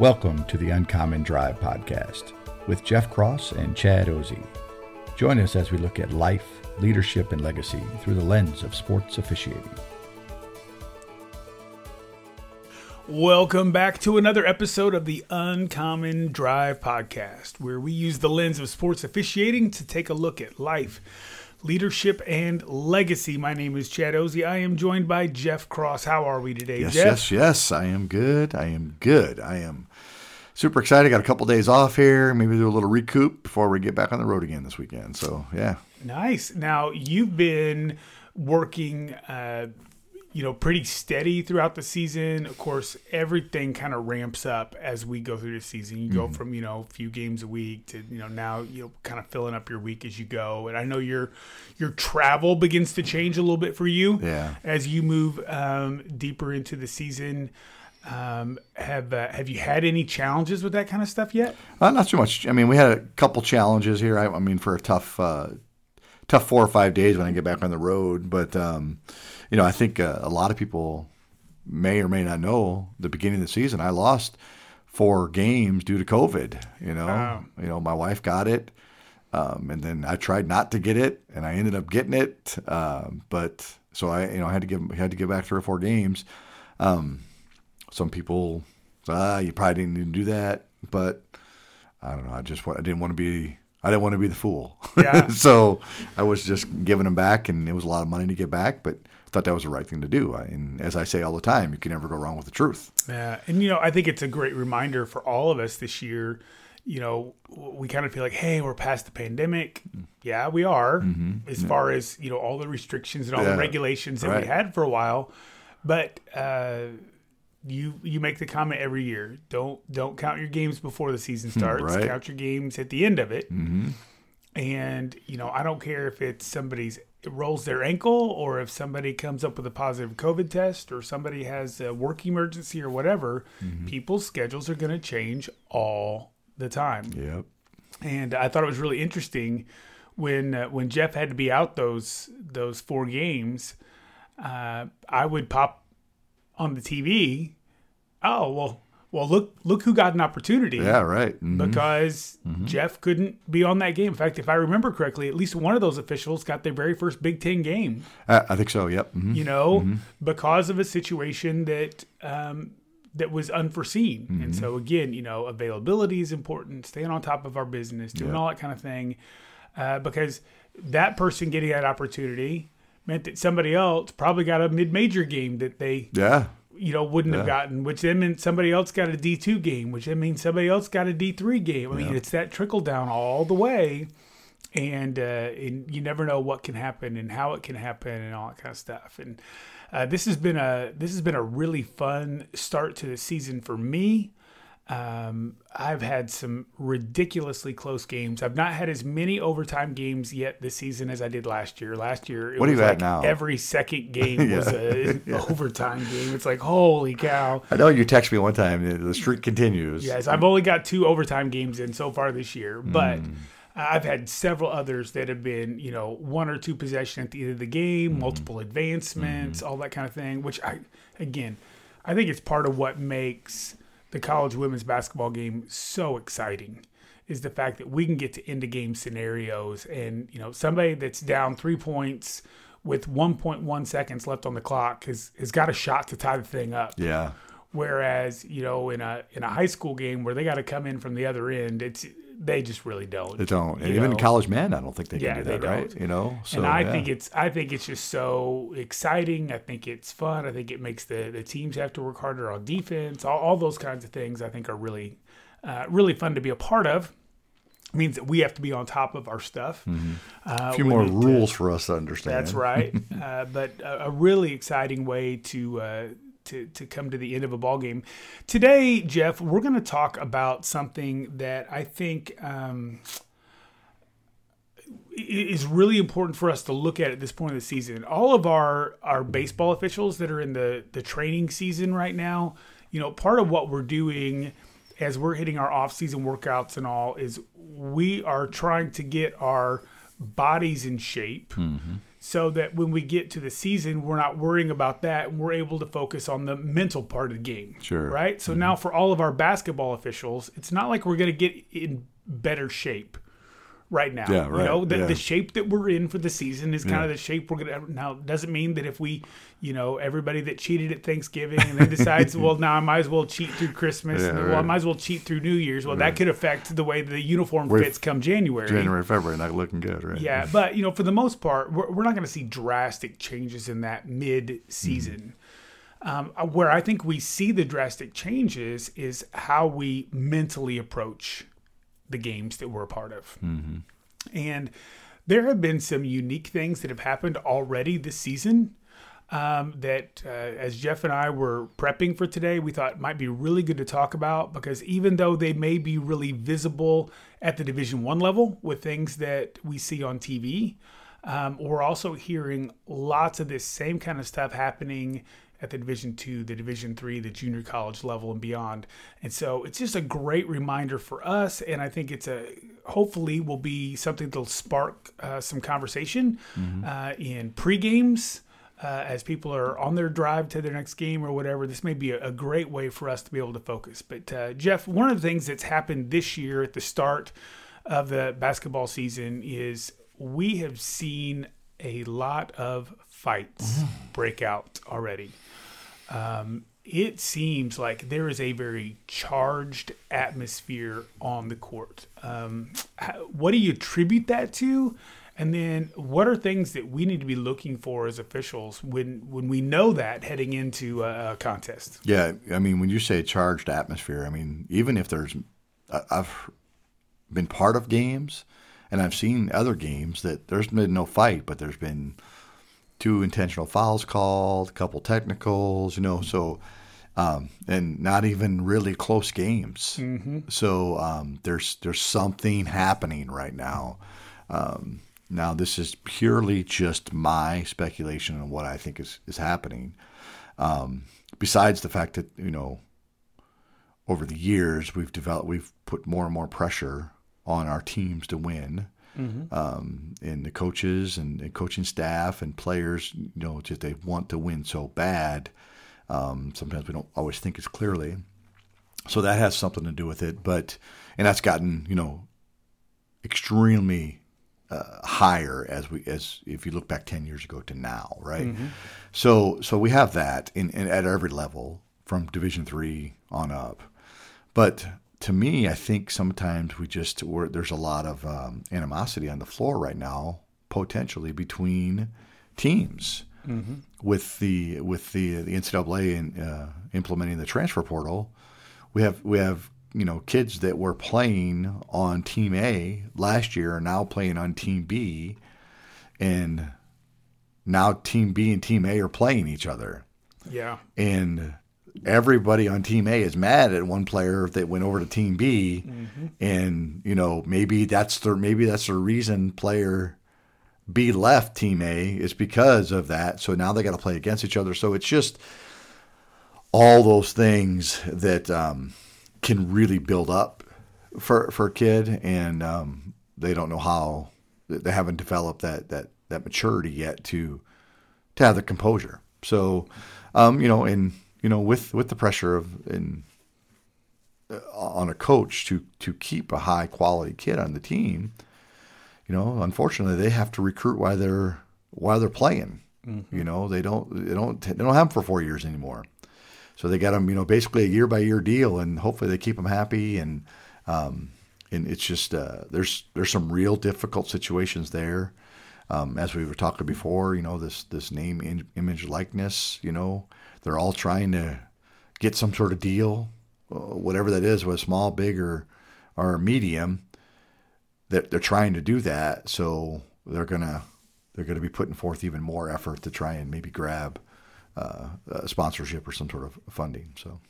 Welcome to the Uncommon Drive podcast with Jeff Cross and Chad Ozy. Join us as we look at life, leadership, and legacy through the lens of sports officiating. Welcome back to another episode of the Uncommon Drive podcast, where we use the lens of sports officiating to take a look at life, leadership, and legacy. My name is Chad Ozy. I am joined by Jeff Cross. How are we today, Yes, Jeff? yes, yes. I am good. I am good. I am super excited. Got a couple days off here. Maybe do a little recoup before we get back on the road again this weekend. So, yeah. Nice. Now you've been working, uh, you know, pretty steady throughout the season. Of course, everything kind of ramps up as we go through the season. You go from you know a few games a week to you know now you know kind of filling up your week as you go. And I know your your travel begins to change a little bit for you Yeah. as you move um, deeper into the season. Um, have uh, have you had any challenges with that kind of stuff yet? Uh, not too much. I mean, we had a couple challenges here. I, I mean, for a tough, uh, tough four or five days when I get back on the road. But um, you know, I think uh, a lot of people may or may not know the beginning of the season. I lost four games due to COVID. You know, Wow. you know, my wife got it, um, and then I tried not to get it, and I ended up getting it. Um, but so I, you know, I had to give had to give back three or four games. Um, some people, ah, you probably didn't even do that, but I don't know. I just I didn't want to be I didn't want to be the fool. Yeah. so I was just giving them back, and it was a lot of money to get back, but I thought that was the right thing to do. And as I say all the time, you can never go wrong with the truth. Yeah, and you know, I think it's a great reminder for all of us this year. You know, we kind of feel like, hey, we're past the pandemic. Yeah, we are, as far as you know, all the restrictions and all Mm-hmm. Yeah, the regulations that we had for a while. But uh, you you make the comment every year: don't don't count your games before the season starts. Right. Count your games at the end of it. And you know, I don't care if it's somebody's rolls their ankle or if somebody comes up with a positive COVID test or somebody has a work emergency or whatever. People's schedules are going to change all the time. Yep. And I thought it was really interesting when uh, when Jeff had to be out those those four games. Uh, I would pop on the TV. Oh well, well look look who got an opportunity Yeah. Right. Mhm. because Jeff couldn't be on that game. In fact, if I remember correctly, at least one of those officials got their very first Big Ten game. I, I think so. Yep. Mhm. You know, because of a situation that um, that was unforeseen. And so again, you know, availability is important. Staying on top of our business, doing all that kind of thing, uh, because that person getting that opportunity meant that somebody else probably got a mid-major game that they Yeah. you know, wouldn't have gotten, which then meant somebody else got a D two game, which then means somebody else got a D three game. I mean, it's that trickle down all the way, and uh, and you never know what can happen and how it can happen and all that kind of stuff. And uh, this has been a this has been a really fun start to the season for me. Um, I've had some ridiculously close games. I've not had as many overtime games yet this season as I did last year. Last year, it What was you at now? every second game was a overtime game. It's like holy cow. I know you text me one time. The streak continues. Yes, I've only got two overtime games in so far this year, but Hmm. I've had several others that have been, you know, one or two possession at the end of the game, Hmm. multiple advancements, all that kind of thing. Which I, again, I think it's part of what makes the college women's basketball game so exciting is the fact that we can get to end of game scenarios and you know somebody that's down three points with 1.1 seconds left on the clock has has got a shot to tie the thing up. Yeah. Whereas you know in a in a high school game where they got to come in from the other end, it's they just really don't. They don't. And even know? college men, I don't think they Yeah, can do that, right? don't. You know. So and I yeah. think it's I think it's just so exciting. I think it's fun. I think it makes the, the teams have to work harder on defense. All, all those kinds of things I think are really uh, really fun to be a part of. It means that we have to be on top of our stuff. Uh, Mm-hmm. a few more need to- rules for us to understand. That's right. uh, but a, a really exciting way to. To, to come to the end of a ball game. Today, Jeff, we're going to talk about something that I think um, is really important for us to look at at this point of the season. All of our our baseball officials that are in the the training season right now, you know, part of what we're doing as we're hitting our off season workouts and all is we are trying to get our bodies in shape. So that when we get to the season, we're not worrying about that. And we're able to focus on the mental part of the game. Sure. Right. So mm-hmm. now for all of our basketball officials, it's not like we're going to get in better shape right now. Yeah, You know, the, yeah. the shape that we're in for the season is kind Yeah. of the shape we're gonna now doesn't mean that if we, you know, everybody that cheated at Thanksgiving and then decides, well, now I might as well cheat through Christmas, Yeah, and well, I might as well cheat through New Year's. Well, that could affect the way the uniform We're- fits come January. January, February, not looking good, right? Yeah, but you know, for the most part, we're, we're not going to see drastic changes in that mid-season. Um, where I think we see the drastic changes is how we mentally approach the games that we're a part of. And there have been some unique things that have happened already this season um, that, uh, as Jeff and I were prepping for today, we thought might be really good to talk about because even though they may be really visible at the Division One level with things that we see on TV, um, we're also hearing lots of this same kind of stuff happening at the Division Two, the Division Three, the junior college level, and beyond. And so it's just a great reminder for us, and I think it's a hopefully will be something that'll spark uh, some conversation uh, in pre games. Uh, as people are on their drive to their next game or whatever, this may be a, a great way for us to be able to focus. But uh, Jeff, one of the things that's happened this year at the start of the basketball season is we have seen a lot of fights break out already. Um, it seems like there is a very charged atmosphere on the court. Um, how, what do you attribute that to? And then, what are things that we need to be looking for as officials when when we know that heading into a, a contest? Yeah, I mean, when you say charged atmosphere, I mean, even if there's, I've been part of games, and I've seen other games that there's been no fight, but there's been two intentional fouls called, a couple technicals, you know, so, um, and not even really close games. So um, there's there's something happening right now. Um, now this is purely just my speculation on what I think is is happening. Um, besides the fact that you know over the years we've developed we've put more and more pressure on our teams to win um, and the coaches and, and coaching staff and players you know just they want to win so bad. Um, sometimes we don't always think as clearly. So that has something to do with it but and that's gotten you know extremely uh, higher as we as if you look back 10 years ago to now right? So so we have that in, in at every level from division 3 on up. But to me i think sometimes we just we're, there's a lot of um, animosity on the floor right now potentially between teams with the with the the ncaa in, uh, implementing the transfer portal. We have we have you know kids that were playing on team A last year are now playing on team B, and now team B and team A are playing each other, Yeah, and everybody on team A is mad at one player that went over to team B, and you know maybe that's the maybe that's the reason player B left team A is because of that. So now they got to play against each other. So it's just all those things that um, can really build up for for a kid, and um, they don't know how they haven't developed that that that maturity yet to to have the composure. So, um, you know, and you know, with with the pressure of and uh, on a coach to to keep a high quality kid on the team. You know, unfortunately, they have to recruit while they're while they're playing. Mm-hmm. You know, they don't they don't they don't have them for four years anymore. So they got them, you know, basically a year by year deal, and hopefully they keep them happy. And um, and it's just uh, there's there's some real difficult situations there. Um, as we were talking before, you know, this this name, in, image, likeness. You know, they're all trying to get some sort of deal, uh, whatever that is, whether small, big, or or medium. That they're trying to do that, so they're gonna they're to be putting forth even more effort to try and maybe grab uh, a sponsorship or some sort of funding. So.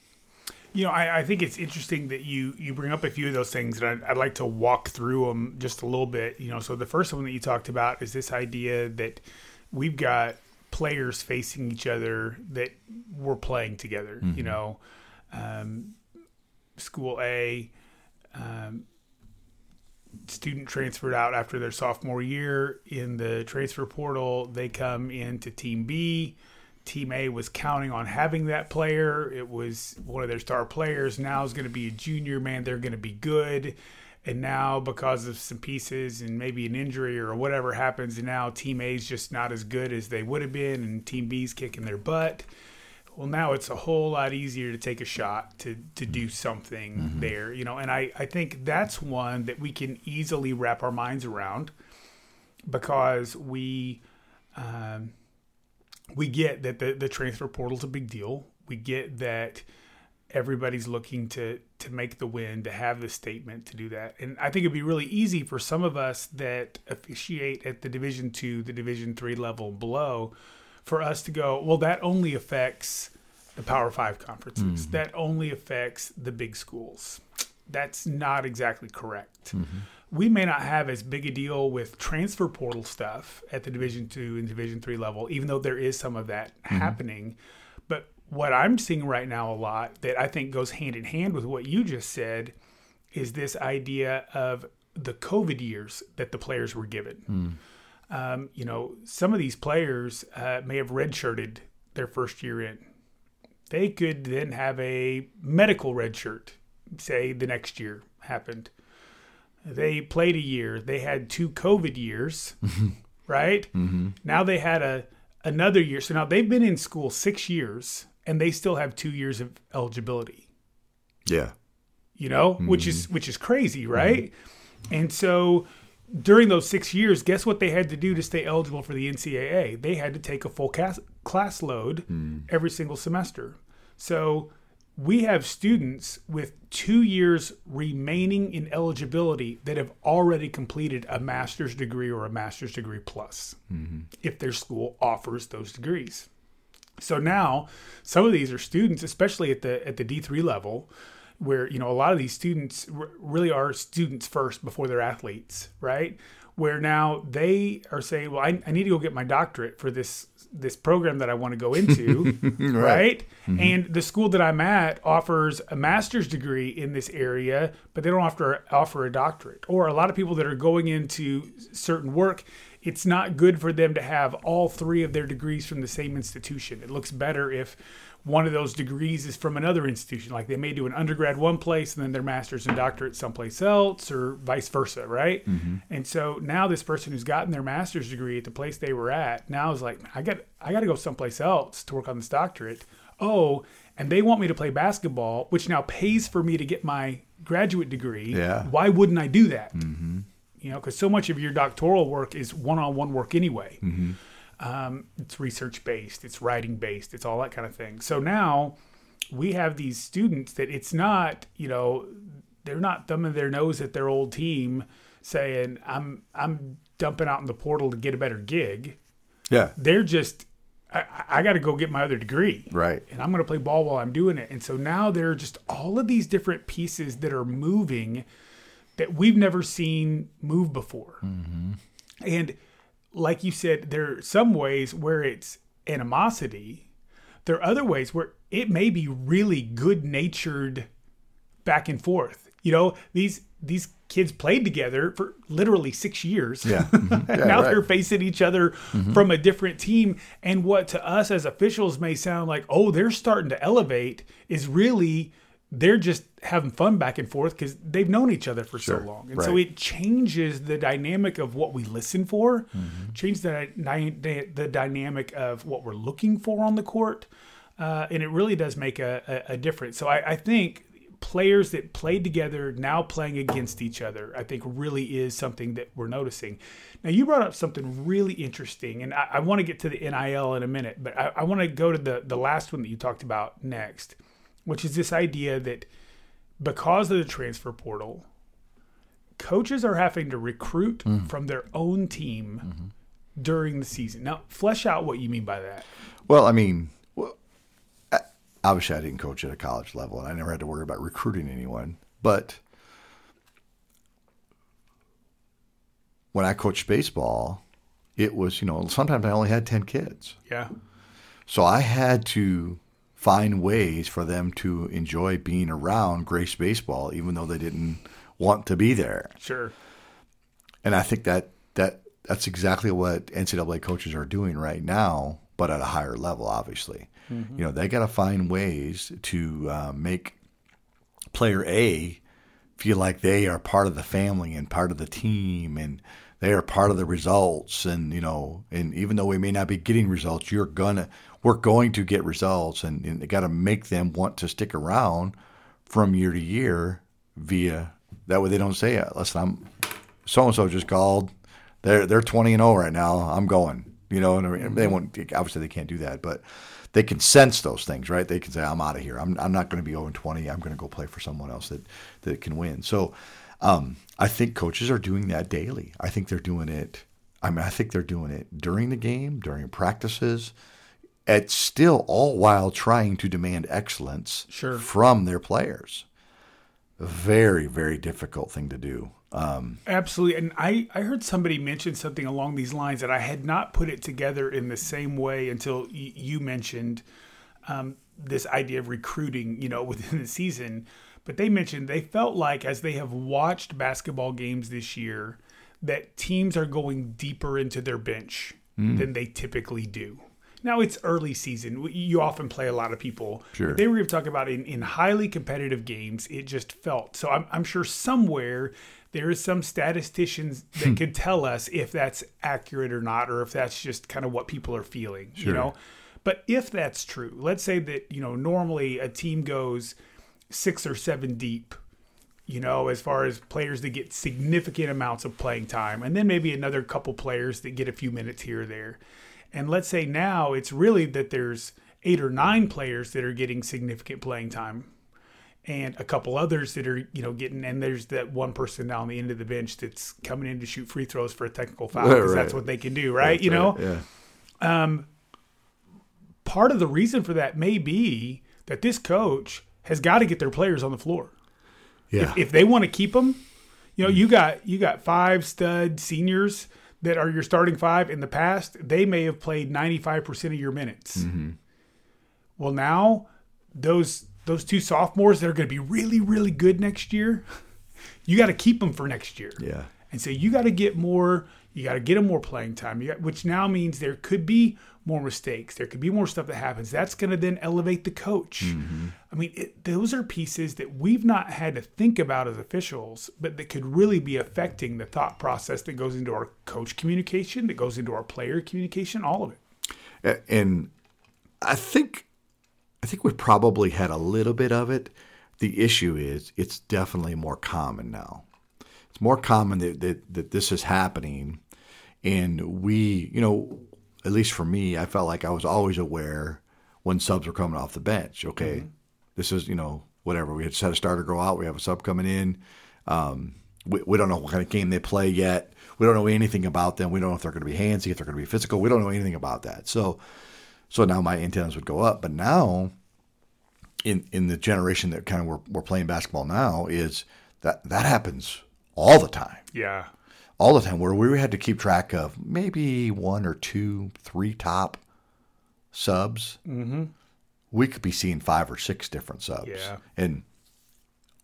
You know, I, I, think it's interesting that you you bring up a few of those things, and I'd, I'd, like to walk through them just a little bit. You know, so the first one that you talked about is this idea that we've got players facing each other that we're playing together. Mm-hmm. You know, um, school A, um, student transferred out after their sophomore year in the transfer portal. They come into Team B. Team A was counting on having that player. It was one of their star players. Now is going to be a junior man. They're going to be good. And now, because of some pieces and maybe an injury or whatever happens, and now Team A is just not as good as they would have been, and Team B's kicking their butt well now it's a whole lot easier to take a shot to to do something mm-hmm. there you know? And i i think that's one that we can easily wrap our minds around because we um, we get that the, the transfer portal is a big deal. We get that everybody's looking to to make the win to have the statement to do that and i think it'd be really easy for some of us that officiate at the division two the division three level below for us to go, well, that only affects the Power Five conferences. Mm-hmm. That only affects the big schools. That's not exactly correct. Mm-hmm. We may not have as big a deal with transfer portal stuff at the Division two and Division three level, even though there is some of that mm-hmm. happening. What I'm seeing right now a lot that I think goes hand in hand with what you just said is this idea of the COVID years that the players were given. Mm um, you know, some of these players uh, may have redshirted their first year in. They could then have a medical redshirt, say the next year happened. They played a year. They had two COVID years, right? Mm-hmm. Now they had a another year. So now they've been in school six years, and they still have two years of eligibility. Yeah, you know, mm-hmm. which is which is crazy, right? Mm-hmm. And so during those six years, guess what they had to do to stay eligible for the NCAA? They had to take a full class, class load mm. every single semester. So we have students with two years remaining in eligibility that have already completed a master's degree or a master's degree plus mm-hmm. if their school offers those degrees. So now some of these are students, especially at the at the D three level, where you know a lot of these students r- really are students first before they're athletes, right? Where now they are saying, "Well, I, I need to go get my doctorate for this this program that I want to go into, right?" right? Mm-hmm. And the school that I'm at offers a master's degree in this area, but they don't offer offer a doctorate. Or a lot of people that are going into certain work, it's not good for them to have all three of their degrees from the same institution. It looks better if one of those degrees is from another institution. Like they may do an undergrad one place and then their master's and doctorate someplace else, or vice versa, right? Mm-hmm. And so now this person who's gotten their master's degree at the place they were at now is like, I got I got to go someplace else to work on this doctorate. Oh, and they want me to play basketball, which now pays for me to get my graduate degree. Yeah. Why wouldn't I do that? Mm-hmm. You know, because so much of your doctoral work is one-on-one work anyway. Mm-hmm. Um, it's research based, it's writing based, it's all that kind of thing. So now we have these students that it's not, you know, they're not thumbing their nose at their old team saying, I'm I'm dumping out in the portal to get a better gig. Yeah. They're just I, I got to go get my other degree. Right. And I'm going to play ball while I'm doing it. And so now there are just all of these different pieces that are moving that we've never seen move before. Mm-hmm. And like you said, there are some ways where it's animosity. There are other ways where it may be really good natured back and forth. You know, these these kids played together for literally six years. Yeah. Mm-hmm. yeah now right. they're facing each other mm-hmm. from a different team. And what to us as officials may sound like, oh, they're starting to elevate is really they're just having fun back and forth because they've known each other for Sure, so long, and so it changes the dynamic of what we listen for, Mm-hmm. changes the the dynamic of what we're looking for on the court, uh, and it really does make a, a, a difference. So I, I think players that played together now playing against each other, I think really is something that we're noticing. Now you brought up something really interesting, and I, I want to get to the NIL in a minute, but I, I want to go to the the last one that you talked about next, which is this idea that because of the transfer portal, coaches are having to recruit mm-hmm. from their own team mm-hmm. during the season. Now, flesh out what you mean by that. Well, I mean, well, I- obviously, I didn't coach at a college level, and I never had to worry about recruiting anyone. But when I coached baseball, it was you know sometimes I only had ten kids, Yeah. so I had to find ways for them to enjoy being around Grace baseball, even though they didn't want to be there. Sure. And I think that that that's exactly what NCAA coaches are doing right now, but at a higher level, obviously. You know, they got to find ways to uh, make player A feel like they are part of the family and part of the team, and they are part of the results. And you know, and even though we may not be getting results, you're gonna we're going to get results, and, and got to make them want to stick around from year to year via that way they don't say, "Listen, I'm so and so just called. They're they're twenty and zero right now. I'm going." You know, and they won't. Obviously, they can't do that, but they can sense those things, right? They can say, "I'm out of here. I'm I'm not going to be oh zero twenty. I'm going to go play for someone else that that can win." So, um, I think coaches are doing that daily. I think they're doing it. I mean, I think they're doing it during the game, during practices. It's still all while trying to demand excellence Sure. from their players. Very, very difficult thing to do. Um, Absolutely. And I, I heard somebody mention something along these lines that I had not put it together in the same way until y- you mentioned um, this idea of recruiting, you know, within the season. But they mentioned they felt like as they have watched basketball games this year, that teams are going deeper into their bench mm. than they typically do. Now it's early season. You often play a lot of people. Sure. They were going to talk about in, in highly competitive games, it just felt. So I'm, I'm sure somewhere there is some statisticians that could tell us if that's accurate or not, or if that's just kind of what people are feeling, sure. you know? But if that's true, let's say that, you know, normally a team goes six or seven deep, you know, as far as players that get significant amounts of playing time, and then maybe another couple players that get a few minutes here or there. And let's say now it's really that there's eight or nine players that are getting significant playing time and a couple others that are, you know, getting, and there's that one person down the end of the bench that's coming in to shoot free throws for a technical foul because right. that's what they can do, right? you know, yeah. Um, part of the reason for that may be that this coach has got to get their players on the floor. Yeah. If they want to keep them, you know, hmm. you got you got five stud seniors that are your starting five. In the past, they may have played ninety five percent of your minutes. Mm-hmm. Well, now those those two sophomores that are going to be really really good next year, you got to keep them for next year. yeah. And so you got to get more. You got to get them more playing time. You got, which now means there could be more mistakes. There could be more stuff that happens. That's going to then elevate the coach. Mm-hmm. I mean, it, those are pieces that we've not had to think about as officials, but that could really be affecting the thought process that goes into our coach communication, that goes into our player communication, all of it. And I think I think we probably had a little bit of it. The issue is it's definitely more common now. It's more common that, that, that this is happening. And we, you know, at least for me, I felt like I was always aware when subs were coming off the bench. Okay, this is, you know, whatever. We had set a starter go out. We have a sub coming in. Um, we, we don't know what kind of game they play yet. We don't know anything about them. We don't know if they're going to be handsy, if they're going to be physical. We don't know anything about that. So, so now my antennas would go up. But now, in in the generation that kind of we're, we're playing basketball now, is that that happens all the time, Yeah. All the time. Where we had to keep track of maybe one or two, three top subs. Mm-hmm. We could be seeing five or six different subs, Yeah. and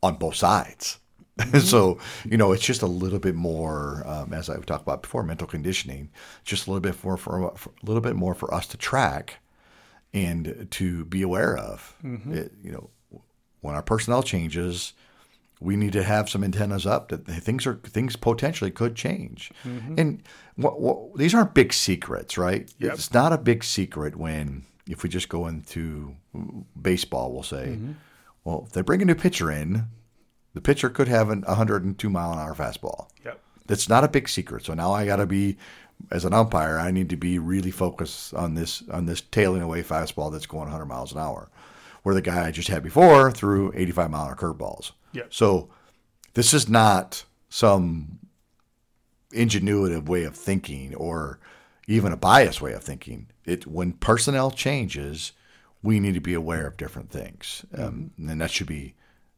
on both sides. so you know, it's just a little bit more, um, as I've talked about before, mental conditioning. Just a little bit more for, for a little bit more for us to track and to be aware of. It, you know, when our personnel changes, we need to have some antennas up that things are things potentially could change. Mm-hmm. And what, what, these aren't big secrets, right? Yep. It's not a big secret when if we just go into baseball, we'll say, Mm-hmm. well, if they bring a new pitcher in, the pitcher could have an 102 mile an hour fastball. Yep. That's not a big secret. So now I got to be, as an umpire, I need to be really focused on this on this tailing away fastball that's going 100 miles an hour, where the guy I just had before threw 85 mile an hour curveballs. Yep. So this is not some ingenuitive way of thinking or even a biased way of thinking. It when personnel changes, we need to be aware of different things, um, and that should be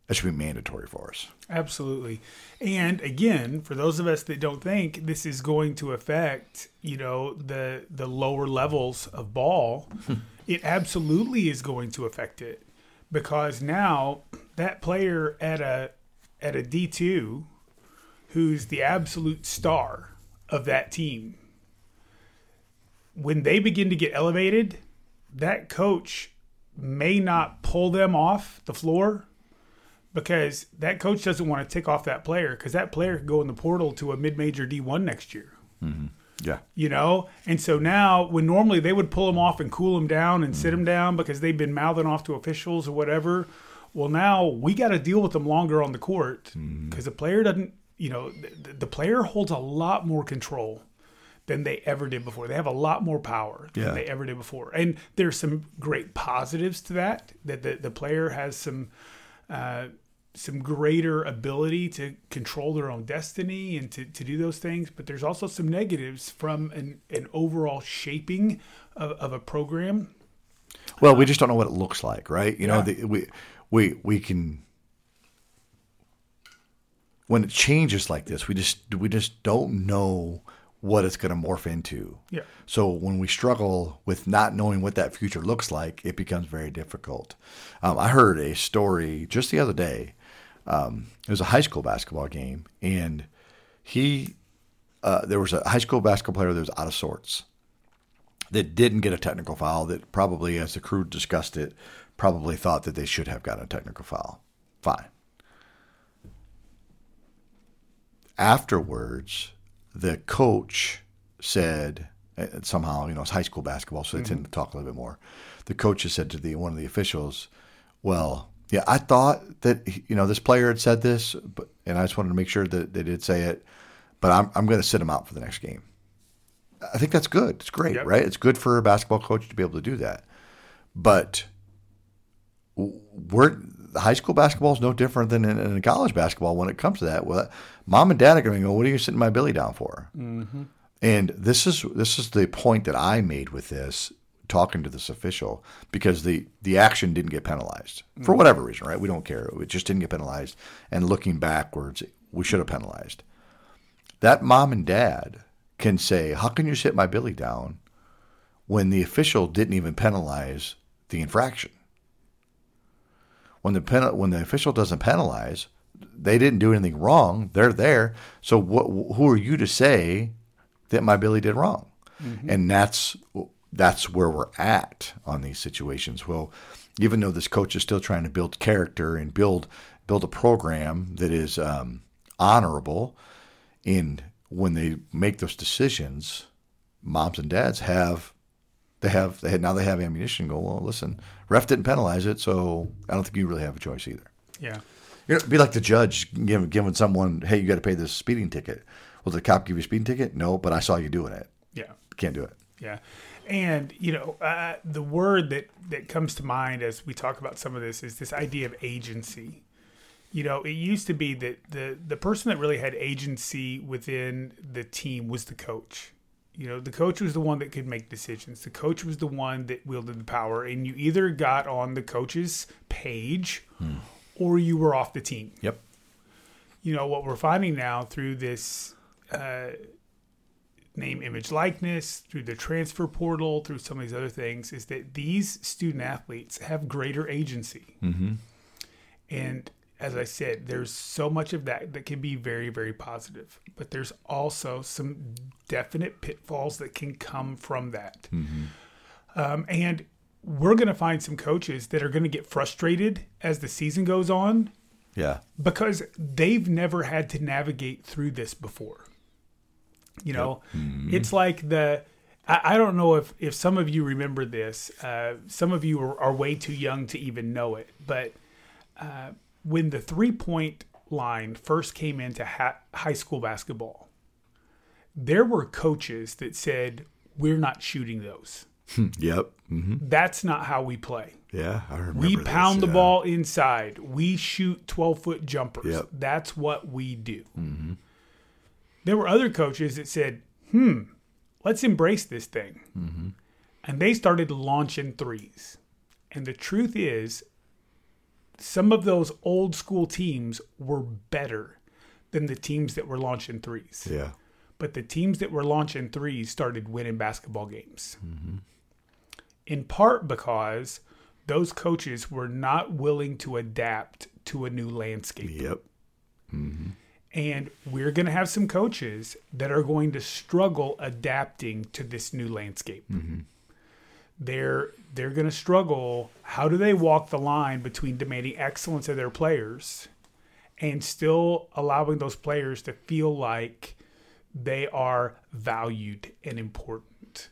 that should be mandatory for us. Absolutely. And again, for those of us that don't think this is going to affect, you know, the the lower levels of ball, it absolutely is going to affect it. Because now that player at a at a D two who's the absolute star of that team, when they begin to get elevated, that coach may not pull them off the floor because that coach doesn't want to tick off that player because that player could go in the portal to a mid-major D1 next year. Mm-hmm. Yeah. You know, and so now when normally they would pull them off and cool them down and sit mm-hmm. them down because they've been mouthing off to officials or whatever. Well, now we got to deal with them longer on the court because the player doesn't. You know, the, the player holds a lot more control than they ever did before. They have a lot more power than Yeah. they ever did before. And there's some great positives to that. That the, the player has some uh, some greater ability to control their own destiny and to, to do those things. But there's also some negatives from an, an overall shaping of, of a program. Well, we just don't know what it looks like, right? You know, the, we we we can when it changes like this, we just we just don't know what it's going to morph into. Yeah. So when we struggle with not knowing what that future looks like, it becomes very difficult. Um, I heard a story just the other day. Um, it was a high school basketball game, and he uh, there was a high school basketball player that was out of sorts that didn't get a technical foul that probably, as the crew discussed it, probably thought that they should have gotten a technical foul. Fine. Afterwards, the coach said, somehow, you know, it's high school basketball, so they tend to talk a little bit more. The coach has said to the one of the officials, "Well, yeah, I thought that you know this player had said this, but and I just wanted to make sure that they did say it, but I'm I'm going to sit him out for the next game." I think that's good. It's great, Yep. right? It's good for a basketball coach to be able to do that. But we're high school basketball is no different than in, in college basketball when it comes to that. Well, mom and dad are going to go, "What are you sitting my Billy down for?" Mm-hmm. And this is this is the point that I made with this talking to this official because the the action didn't get penalized for whatever reason, right? We don't care. It just didn't get penalized. And looking backwards, we should have penalized. That mom and dad can say, "How can you sit my Billy down?" when the official didn't even penalize the infraction. When the pen, when the official doesn't penalize, they didn't do anything wrong. They're there. So what, who are you to say that my Billy did wrong? And that's that's where we're at on these situations. Well, even though this coach is still trying to build character and build build a program that is um, honorable, and when they make those decisions, moms and dads have they have they had now they have ammunition. Go well, listen, ref didn't penalize it, so I don't think you really have a choice either. Yeah. You know, be like the judge giving giving someone, hey, you got to pay this speeding ticket. Will the cop give you a speeding ticket? No, but I saw you doing it. Yeah. Can't do it. Yeah. And, you know, uh, the word that, that comes to mind as we talk about some of this is this idea of agency. You know, it used to be that the, the person that really had agency within the team was the coach. You know, the coach was the one that could make decisions. The coach was the one that wielded the power. And you either got on the coach's page or you were off the team Yep. you know what we're finding now through this uh, name image likeness through the transfer portal through some of these other things is that these student athletes have greater agency mm-hmm. and as i said there's so much of that that can be very very positive but there's also some definite pitfalls that can come from that um, and we're going to find some coaches that are going to get frustrated as the season goes on Yeah. because they've never had to navigate through this before. You know, it's like the I, I don't know if if some of you remember this. Uh, some of you are, are way too young to even know it, but uh, when the three point line first came into ha- high school basketball, there were coaches that said, "We're not shooting those. Yep. hmm That's not how we play." Yeah, I remember. We this, pound the ball inside. We shoot 12 foot jumpers. Yep. That's what we do. There were other coaches that said, hmm, let's embrace this thing. And they started launching threes. And the truth is, some of those old school teams were better than the teams that were launching threes. Yeah. But the teams that were launching threes started winning basketball games. Mm-hmm. In part because those coaches were not willing to adapt to a new landscape. Yep. Mm-hmm. And we're going to have some coaches that are going to struggle adapting to this new landscape. Mm-hmm. They're they're going to struggle. How do they walk the line between demanding excellence of their players and still allowing those players to feel like they are valued and important?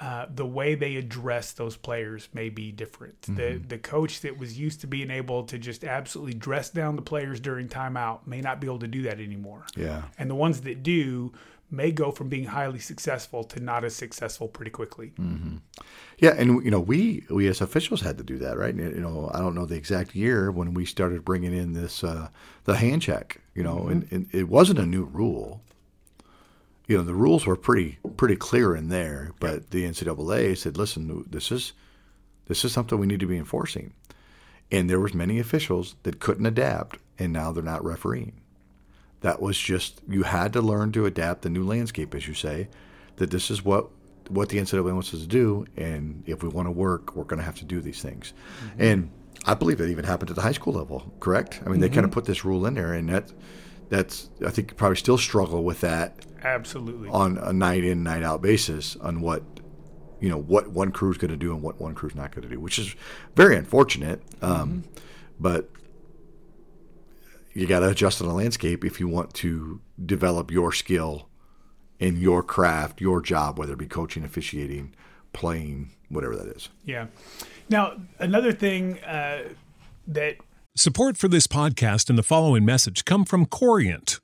Uh, the way they address those players may be different. The the coach that was used to being able to just absolutely dress down the players during timeout may not be able to do that anymore. Yeah. And the ones that do may go from being highly successful to not as successful pretty quickly. Yeah, and you know, we we as officials had to do that, right? You know, I don't know the exact year when we started bringing in this uh, the hand check. You know, and, and it wasn't a new rule. You know, the rules were pretty pretty clear in there, but the NCAA said, "Listen, this is this is something we need to be enforcing." And there was many officials that couldn't adapt, and now they're not refereeing. That was just you had to learn to adapt the new landscape, as you say. That this is what what the NCAA wants us to do, and if we want to work, we're going to have to do these things. Mm-hmm. And I believe that even happened at the high school level. Correct? I mean, they kind of mm-hmm. put this rule in there, and that that's I think you probably still struggle with that Absolutely. on a night in night out basis on what you know what one crew's going to do and what one crew's not going to do, which is very unfortunate. Um, mm-hmm. But you got to adjust on the landscape if you want to develop your skill in your craft, your job, whether it be coaching, officiating, playing, whatever that is. Yeah. Now, another thing uh, that Support for this podcast and the following message come from Corient.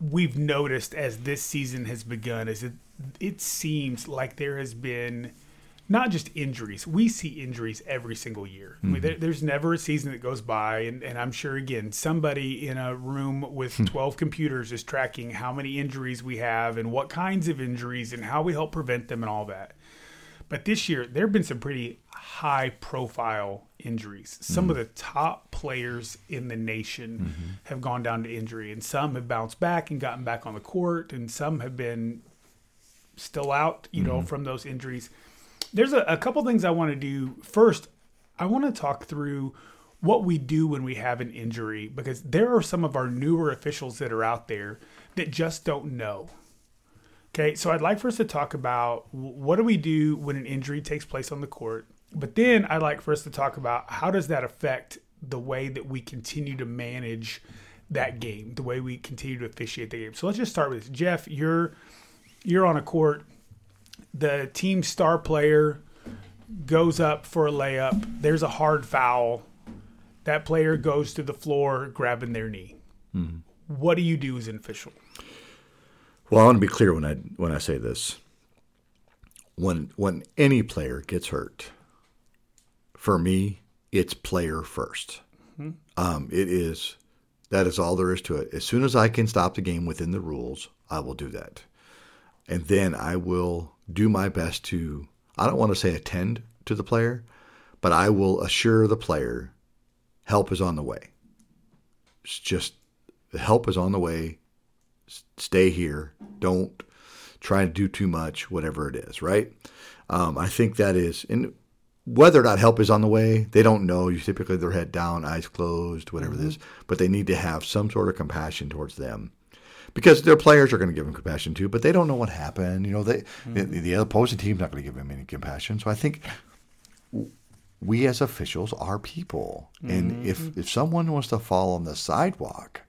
We've noticed as this season has begun is it it seems like there has been not just injuries. We see injuries every single year. I mean, mm-hmm. there, there's never a season that goes by, and, and I'm sure again somebody in a room with hmm. 12 computers is tracking how many injuries we have and what kinds of injuries and how we help prevent them and all that. But this year, there have been some pretty high profile injuries. Some of the top players in the nation mm-hmm. have gone down to injury, and some have bounced back and gotten back on the court, and some have been still out, you know, mm-hmm. from those injuries. There's a, a couple things I want to do. First, I want to talk through what we do when we have an injury because there are some of our newer officials that are out there that just don't know. Okay, so I'd like for us to talk about what do we do when an injury takes place on the court, but then I'd like for us to talk about how does that affect the way that we continue to manage that game, the way we continue to officiate the game. So let's just start with this. Jeff. You're you're on a court. The team star player goes up for a layup. There's a hard foul. That player goes to the floor grabbing their knee. Mm-hmm. What do you do as an official? Well, I want to be clear when I when I say this. When when any player gets hurt, for me, it's player 1st Um, it is that is all there is to it. As soon as I can stop the game within the rules, I will do that, and then I will do my best to. I don't want to say attend to the player, but I will assure the player help is on the way. It's just help is on the way stay here. Don't try to do too much, whatever it is, right? Um, I think that is, and whether or not help is on the way, they don't know. You typically have their head down, eyes closed, whatever it mm-hmm. is, but they need to have some sort of compassion towards them. Because their players are going to give them compassion too, but they don't know what happened. You know, they the, mm. the opposing team's not going to give them any compassion. So I think we as officials are people, and mm-hmm. if if someone wants to fall on the sidewalk,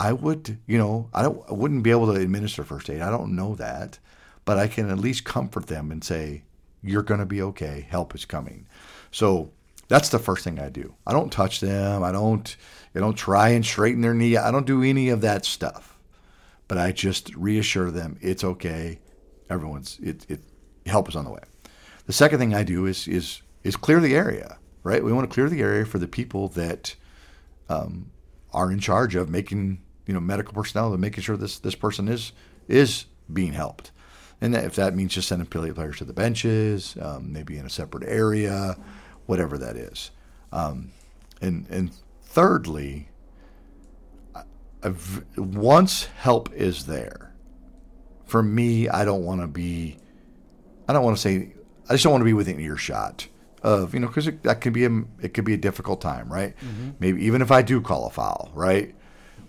I would, you know, I don't, I wouldn't be able to administer first aid. I don't know that, but I can at least comfort them and say, "You're going to be okay. Help is coming." So that's the first thing I do. I don't touch them. I don't, I don't try and straighten their knee. I don't do any of that stuff. But I just reassure them it's okay. Everyone's it, it help is on the way. The second thing I do is is is clear the area. Right. We want to clear the area for the people that um, are in charge of making you know medical personnel and making sure this this person is is being helped. And that, if that means just sending players to the benches, um, maybe in a separate area, whatever that is. Um, and and thirdly, I've, once help is there, for me, I don't want to be. I don't want to say. I just don't want to be within earshot of you know because that could be a it could be a difficult time, right? Maybe even if I do call a foul, right,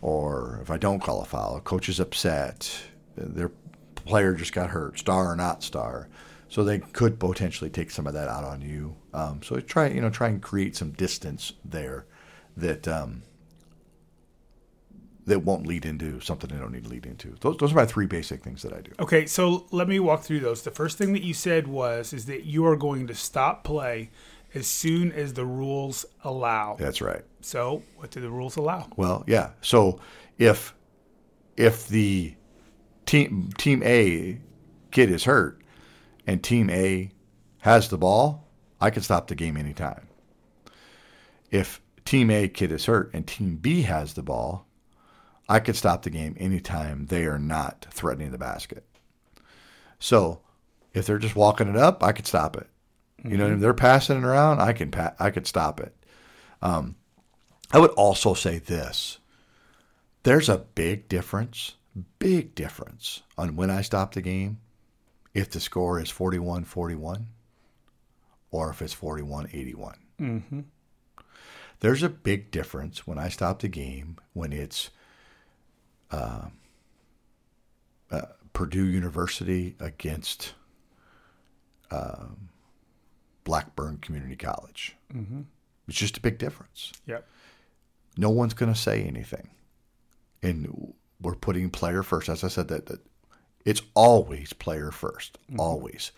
or if I don't call a foul, coach is upset, their player just got hurt, star or not star, so they could potentially take some of that out on you. Um, so try you know try and create some distance there that um, that won't lead into something they don't need to lead into. Those, those are my three basic things that I do. Okay, so let me walk through those. The first thing that you said was is that you are going to stop play as soon as the rules allow. That's right. So, what do the rules allow? Well, yeah. So if if the team team A kid is hurt and team A has the ball, I can stop the game anytime. If team A kid is hurt and team B has the ball, I could stop the game anytime they are not threatening the basket. So if they're just walking it up, I could stop it. You know, if they're passing it around, I can pa- I could stop it. Um, I would also say this: there's a big difference, big difference on when I stop the game, if the score is 41-41 or if it's 41-81. Mm-hmm. There's a big difference when I stop the game when it's uh, uh, Purdue University against um, Blackburn Community College. Mm-hmm. It's just a big difference. Yep. No one's going to say anything, and we're putting player first. As I said, that, that it's always player 1st always.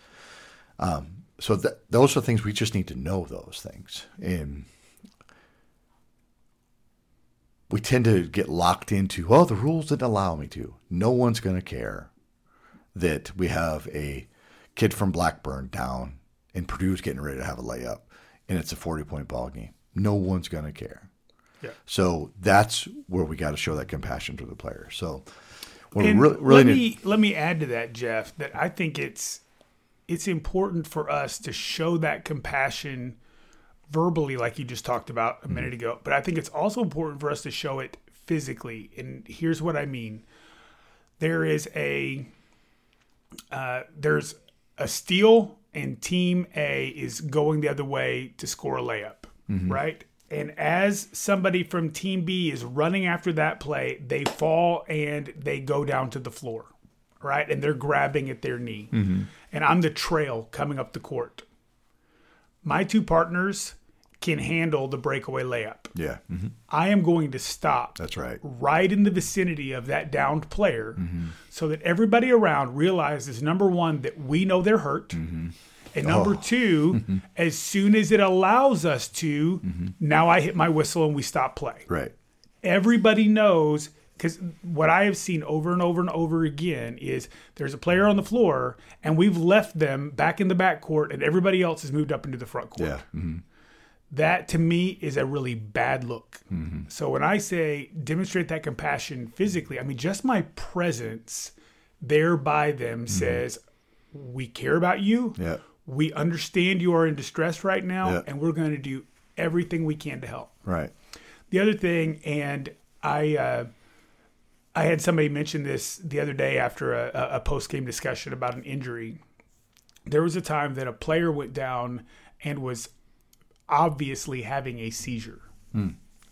Um, so that, those are things we just need to know. Those things, and we tend to get locked into. Oh, the rules didn't allow me to. No one's going to care that we have a kid from Blackburn down and Purdue's getting ready to have a layup, and it's a 40 point ball game. No one's going to care. Yeah. So that's where we got to show that compassion to the player. So really, really let need, me let me add to that, Jeff, that I think it's it's important for us to show that compassion verbally, like you just talked about a minute ago. But I think it's also important for us to show it physically. And here's what I mean: there is a uh, there's a steal, and Team A is going the other way to score a layup, right? And as somebody from Team B is running after that play, they fall and they go down to the floor, right? And they're grabbing at their knee. Mm-hmm. And I'm the trail coming up the court. My two partners can handle the breakaway layup. yeah, mhm. I am going to stop that's right. right in the vicinity of that downed player mm-hmm. so that everybody around realizes number one that we know they're hurt mm-hmm. And number oh. two mm-hmm. as soon as it allows us to mm-hmm. now i hit my whistle and we stop play Right. everybody knows because what I have seen over and over and over again is there's a player on the floor and we've left them back in the back court and everybody else has moved up into the front court Yeah. mhm. that to me is a really bad look. Mm-hmm. So when I say demonstrate that compassion physically, I mean just my presence there by them says we care about you. Yeah. We understand you are in distress right now Yeah. and we're going to do everything we can to help. Right. The other thing and I uh I had somebody mention this the other day after a, a post game discussion about an injury. There was a time that a player went down and was obviously having a seizure.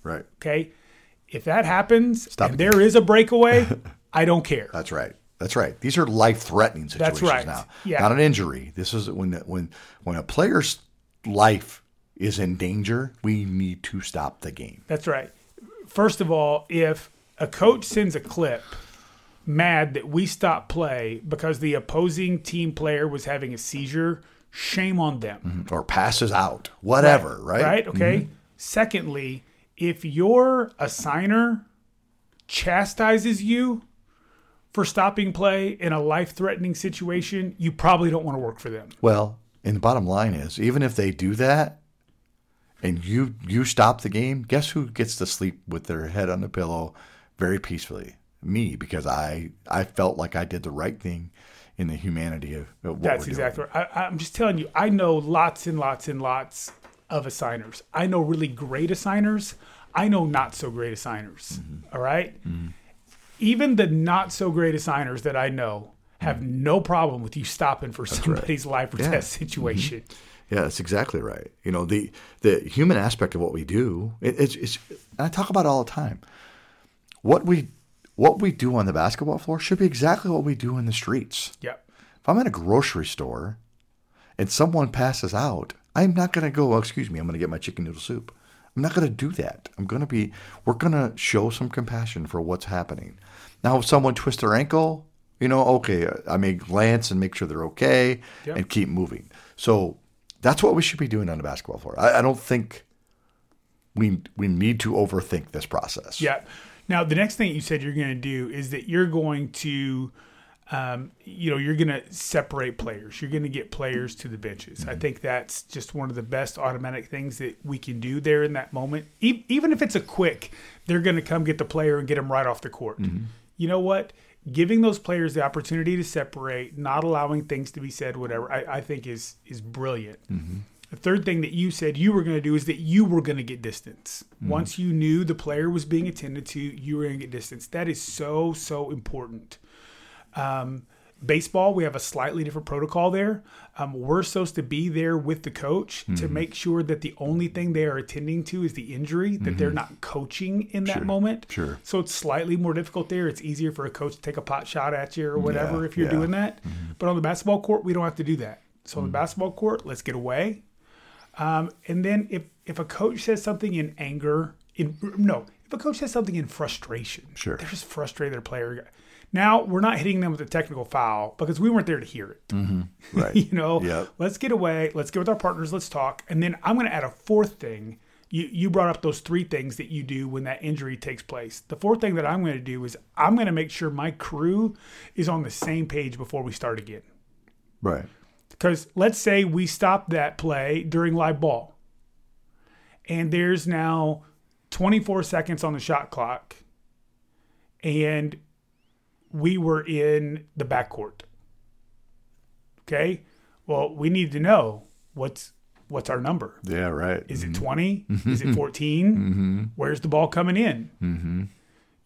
Right. Okay. If that happens Stop and it. there is a breakaway, I don't care. That's right. That's right. These are life-threatening situations right. now. Yeah. Not an injury. This is when when when a player's life is in danger, we need to stop the game. That's right. First of all, if a coach sends a clip mad that we stop play because the opposing team player was having a seizure, shame on them. Mm-hmm. Or passes out, whatever, right? Right? Okay. Mm-hmm. Secondly, if your assigner chastises you for stopping play in a life threatening situation, you probably don't want to work for them. Well, and the bottom line is, even if they do that, and you you stop the game, guess who gets to sleep with their head on the pillow very peacefully? Me, because I I felt like I did the right thing in the humanity of, what That's we're doing. exactly right. I, I'm just telling you, I know lots and lots and lots of assigners. I know really great assigners. I know not so great assigners. Mm-hmm. all right? Even the not so great assigners that I know have no problem with you stopping for somebody's life or Yeah. Mm-hmm. death situation. Yeah, that's exactly right. You know, the the human aspect of what we do, it, it's, it's I talk about it all the time. What we what we do on the basketball floor should be exactly what we do in the streets. Yep. If I'm at a grocery store and someone passes out, I'm not going to go, oh, excuse me, I'm going to get my chicken noodle soup. I'm not going to do that. I'm going to be, we're going to show some compassion for what's happening. Now, if someone twists their ankle, you know, okay, I may glance and make sure they're okay Yep. and keep moving. So that's what we should be doing on the basketball floor. I, I don't think we we need to overthink this process. Yeah. Now, the next thing you said you're going to do is that you're going to, um, you know, you're going to separate players. You're going to get players to the benches. I mm-hmm. think that's just one of the best automatic things that we can do there in that moment. E- even if it's a quick, they're going to come get the player and get them right off the court. Mm-hmm. You know what? Giving those players the opportunity to separate, not allowing things to be said, whatever, I, I think is is brilliant. Mm-hmm. The third thing that you said you were going to do is that you were going to get distance. Once you knew the player was being attended to, you were going to get distance. That is so, so important. Um, baseball, we have a slightly different protocol there. Um, we're supposed to be there with the coach to make sure that the only thing they are attending to is the injury, that they're not coaching in that moment. sure. So it's slightly more difficult there. It's easier for a coach to take a pot shot at you or whatever Yeah, if you're yeah. Mm-hmm. doing that. But on the basketball court, we don't have to do that. So on the basketball court, let's get away. Um, and then if if a coach says something in anger, in no, if a coach says something in frustration, Sure. they're just frustrated. Their player. Now we're not hitting them with a technical foul because we weren't there to hear it. Mm-hmm. Right. you know, Yep. let's get away. Let's get with our partners. Let's talk. And then I'm going to add a fourth thing. You you brought up those three things that you do when that injury takes place. The fourth thing that I'm going to do is I'm going to make sure my crew is on the same page before we start again. Right. Because let's say we stop that play during live ball, and there's now 24 seconds on the shot clock, and we were in the backcourt. Okay, well, we need to know what's what's our number. Yeah, right. Is it mm-hmm. 20? Is it mm-hmm. 14? Mm-hmm. Where's the ball coming in? Mm-hmm.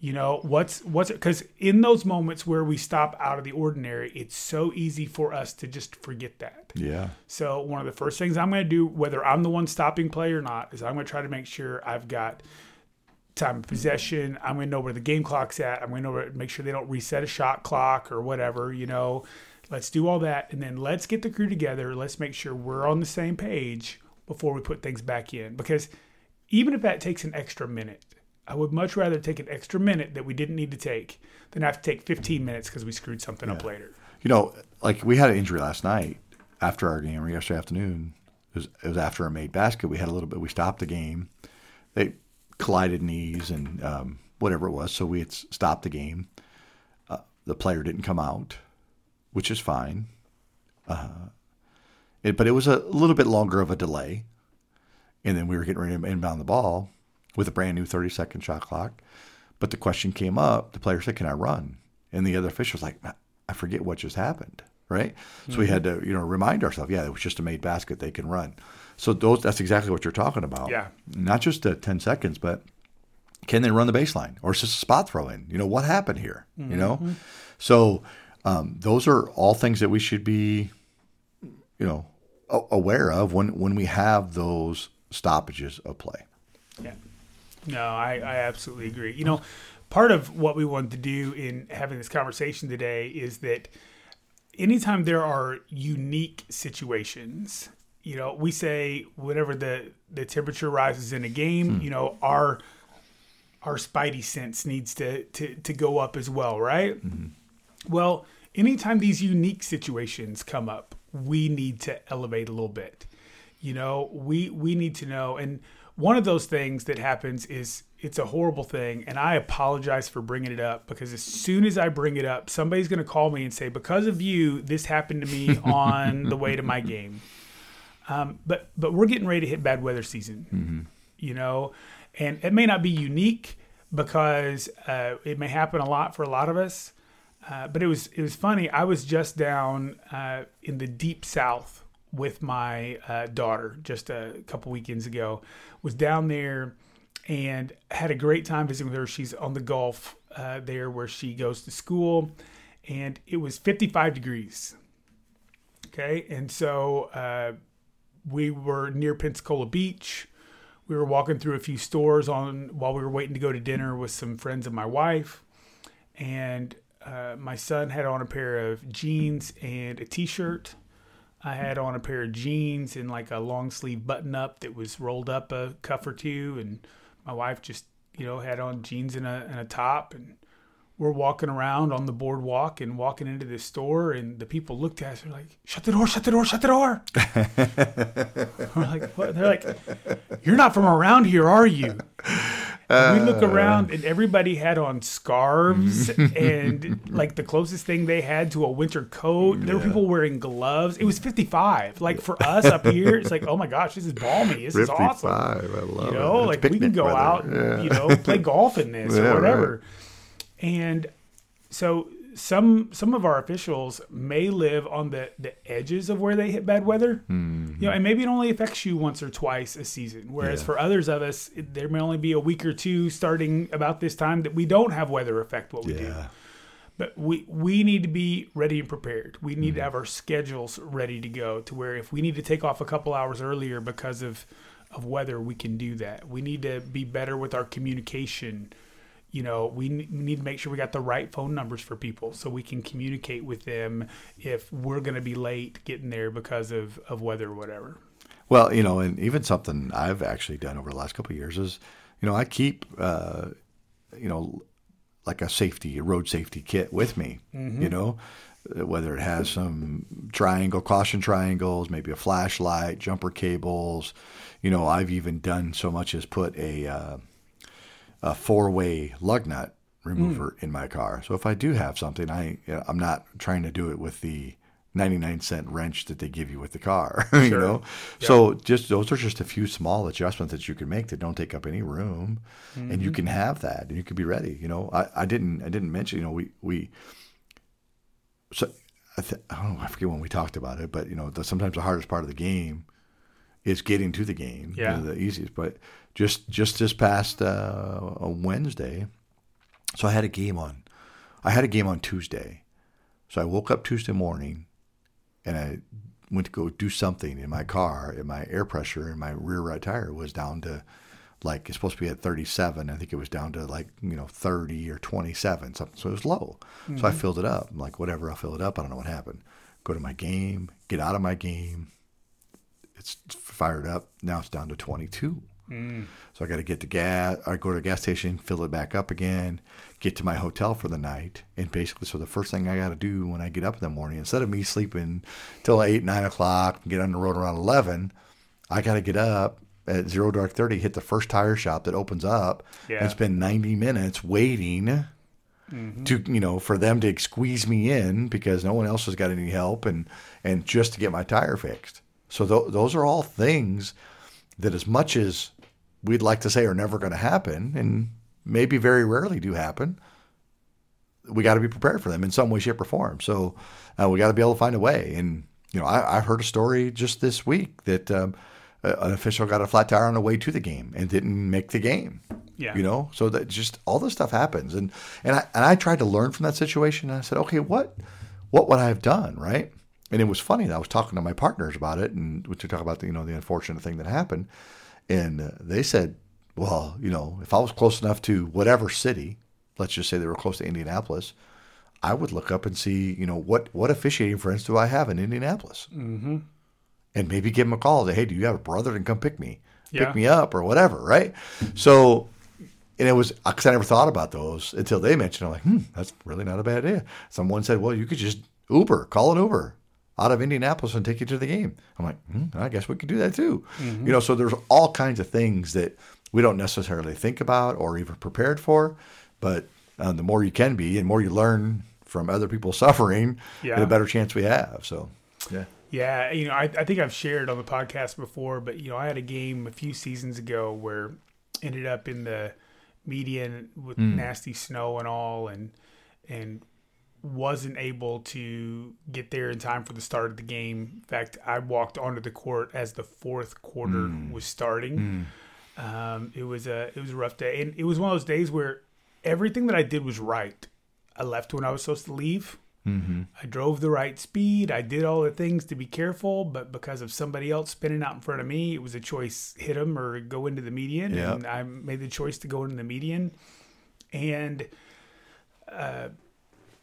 You know, what's what's because in those moments where we stop out of the ordinary, it's so easy for us to just forget that. Yeah. So one of the first things I'm going to do, whether I'm the one stopping play or not, is I'm going to try to make sure I've got time of possession. I'm going to know where the game clock's at. I'm going to know where, make sure they don't reset a shot clock or whatever. You know, let's do all that, and then let's get the crew together. Let's make sure we're on the same page before we put things back in. Because even if that takes an extra minute, I would much rather take an extra minute that we didn't need to take than have to take 15 minutes because we screwed something up later. You know, like we had an injury last night after our game or yesterday afternoon. It was, it was after a made basket. We had a little bit. We stopped the game. They collided knees and um, whatever it was. So we had stopped the game. Uh, the player didn't come out, which is fine. Uh, it, but it was a little bit longer of a delay. And then we were getting ready to inbound the ball with a brand new 30 second shot clock. But the question came up the player said, Can I run? And the other official was like, I forget what just happened. Right. So we had to, you know, remind ourselves, yeah, it was just a made basket. They can run. So those, that's exactly what you're talking about. Yeah. Not just the 10 seconds, but can they run the baseline or is this a spot throw in? You know, what happened here? You know? So um, those are all things that we should be, you know, aware of when, when we have those stoppages of play. Yeah. No, I, I absolutely agree. You know, part of what we wanted to do in having this conversation today is that anytime there are unique situations, you know, we say whenever the, the temperature rises in a game, hmm. you know, our our spidey sense needs to, to, to go up as well, right? Mm-hmm. Well, anytime these unique situations come up, we need to elevate a little bit. You know, we we need to know and one of those things that happens is it's a horrible thing and I apologize for bringing it up because as soon as I bring it up, somebody's going to call me and say because of you this happened to me on the way to my game. Um, but but we're getting ready to hit bad weather season. You know, and it may not be unique because uh, it may happen a lot for a lot of us. Uh, but it was it was funny. I was just down uh, in the deep south with my uh, daughter just a couple weekends ago. Was down there and had a great time visiting with her. She's on the Gulf uh, there where she goes to school, and it was 55 degrees. Okay, and so uh, we were near Pensacola Beach. We were walking through a few stores on while we were waiting to go to dinner with some friends of my wife, and uh, my son had on a pair of jeans and a t-shirt. I had on a pair of jeans and like a long sleeve button up that was rolled up a cuff or two, and my wife just you know had on jeans and a and a top, and we're walking around on the boardwalk and walking into this store, and the people looked at us. They're like, "Shut the door! Shut the door! Shut the door!" we're like, "What?" They're like, "You're not from around here, are you?" And we uh, look around, and everybody had on scarves and like the closest thing they had to a winter coat. There were people wearing gloves. It was 55. Like for us up here, it's like, oh my gosh, this is balmy. This is awesome. I love it. You know, it. Like we can go weather. out and you know play golf in this Yeah, or whatever. And so some some of our officials may live on the the edges of where they hit bad weather. Mm-hmm. You know, and maybe it only affects you once or twice a season. Whereas for others of us, it, there may only be a week or two starting about this time that we don't have weather affect what we do. But we we need to be ready and prepared. We Mm-hmm. need to have our schedules ready to go to where if we need to take off a couple hours earlier because of of weather, we can do that. We need to be better with our communication. You know, we need to make sure we got the right phone numbers for people so we can communicate with them if we're going to be late getting there because of of weather or whatever. Well, you know, and even something I've actually done over the last couple of years is, you know, I keep, uh, you know, like a safety, a road safety kit with me. You know, uh, whether it has some triangle caution triangles, maybe a flashlight, jumper cables. You know, I've even done so much as put a uh, a four way lug nut remover in my car. So if I do have something, I I'm not trying to do it with the 99 cent wrench that they give you with the car, you know? So just those are just a few small adjustments that you can make that don't take up any room and you mm-hmm. can have that and you can be ready, you know? I, I didn't, I didn't mention, you know, we, we, so I, th- I don't oh, know, I forget when we talked about it, but you know, the, sometimes the hardest part of the game is getting to the game. Yeah. the easiest, but just, just this past, uh, a Wednesday, so I had a game on, I had a game on Tuesday. So I woke up Tuesday morning and I went to go do something in my car and my air pressure in my rear right tire was down to like it's supposed to be at 37 i think it was down to like you know 30 or 27 something so it was low so i filled it up i'm like whatever i'll fill it up i don't know what happened go to my game get out of my game it's fired up now it's down to 22 mm. so I got to get the gas. I go to the gas station, fill it back up again, get to my hotel for the night, and basically, so the first thing I got to do when I get up in the morning, instead of me sleeping till eight, nine o'clock, and get on the road around eleven, I got to get up at zero dark thirty, hit the first tire shop that opens up, Yeah. and spend ninety minutes waiting. Mm-hmm. To you know, for them to squeeze me in because no one else has got any help, and and just to get my tire fixed. So th- those are all things that, as much as we'd like to say are never going to happen and maybe very rarely do happen, we got to be prepared for them in some way, shape, or form. So uh, we got to be able to find a way. And, you know, I, I heard a story just this week that um, an official got a flat tire on the way to the game and didn't make the game. Yeah. You know, so that just all this stuff happens. And, and I, and I tried to learn from that situation. And I said, okay, what, what would I have done? Right. And it was funny. I was talking to my partners about it and we to talk about the, you know, the unfortunate thing that happened. And uh, they said, well, you know, if I was close enough to whatever city, let's just say they were close to Indianapolis, I would look up and see, you know, what what officiating friends do I have in Indianapolis, mm-hmm. and maybe give them a call. Say, hey, do you have a brother can come pick me, Yeah. pick me up, or whatever, right? So, and it was because I never thought about those until they mentioned. I'm like, hmm, that's really not a bad idea. Someone said, well, you could just Uber, call an Uber out of Indianapolis and take you to the game. I'm like, hmm, I guess we could do that too. You know, so there's all kinds of things that we don't necessarily think about or even prepared for, but uh, the more you can be and more you learn from other people suffering, Yeah. the better chance we have. So, yeah. Yeah, you know, I, I think I've shared on the podcast before, but you know, I had a game a few seasons ago where ended up in the median with nasty snow and all, and and wasn't able to get there in time for the start of the game. In fact, I walked onto the court as the fourth quarter was starting. Um, it was a it was a rough day, and it was one of those days where everything that I did was right. I left when I was supposed to leave. I drove the right speed. I did all the things to be careful, but because of somebody else spinning out in front of me, it was a choice: hit them or go into the median. Yeah. And I made the choice to go into the median. And uh,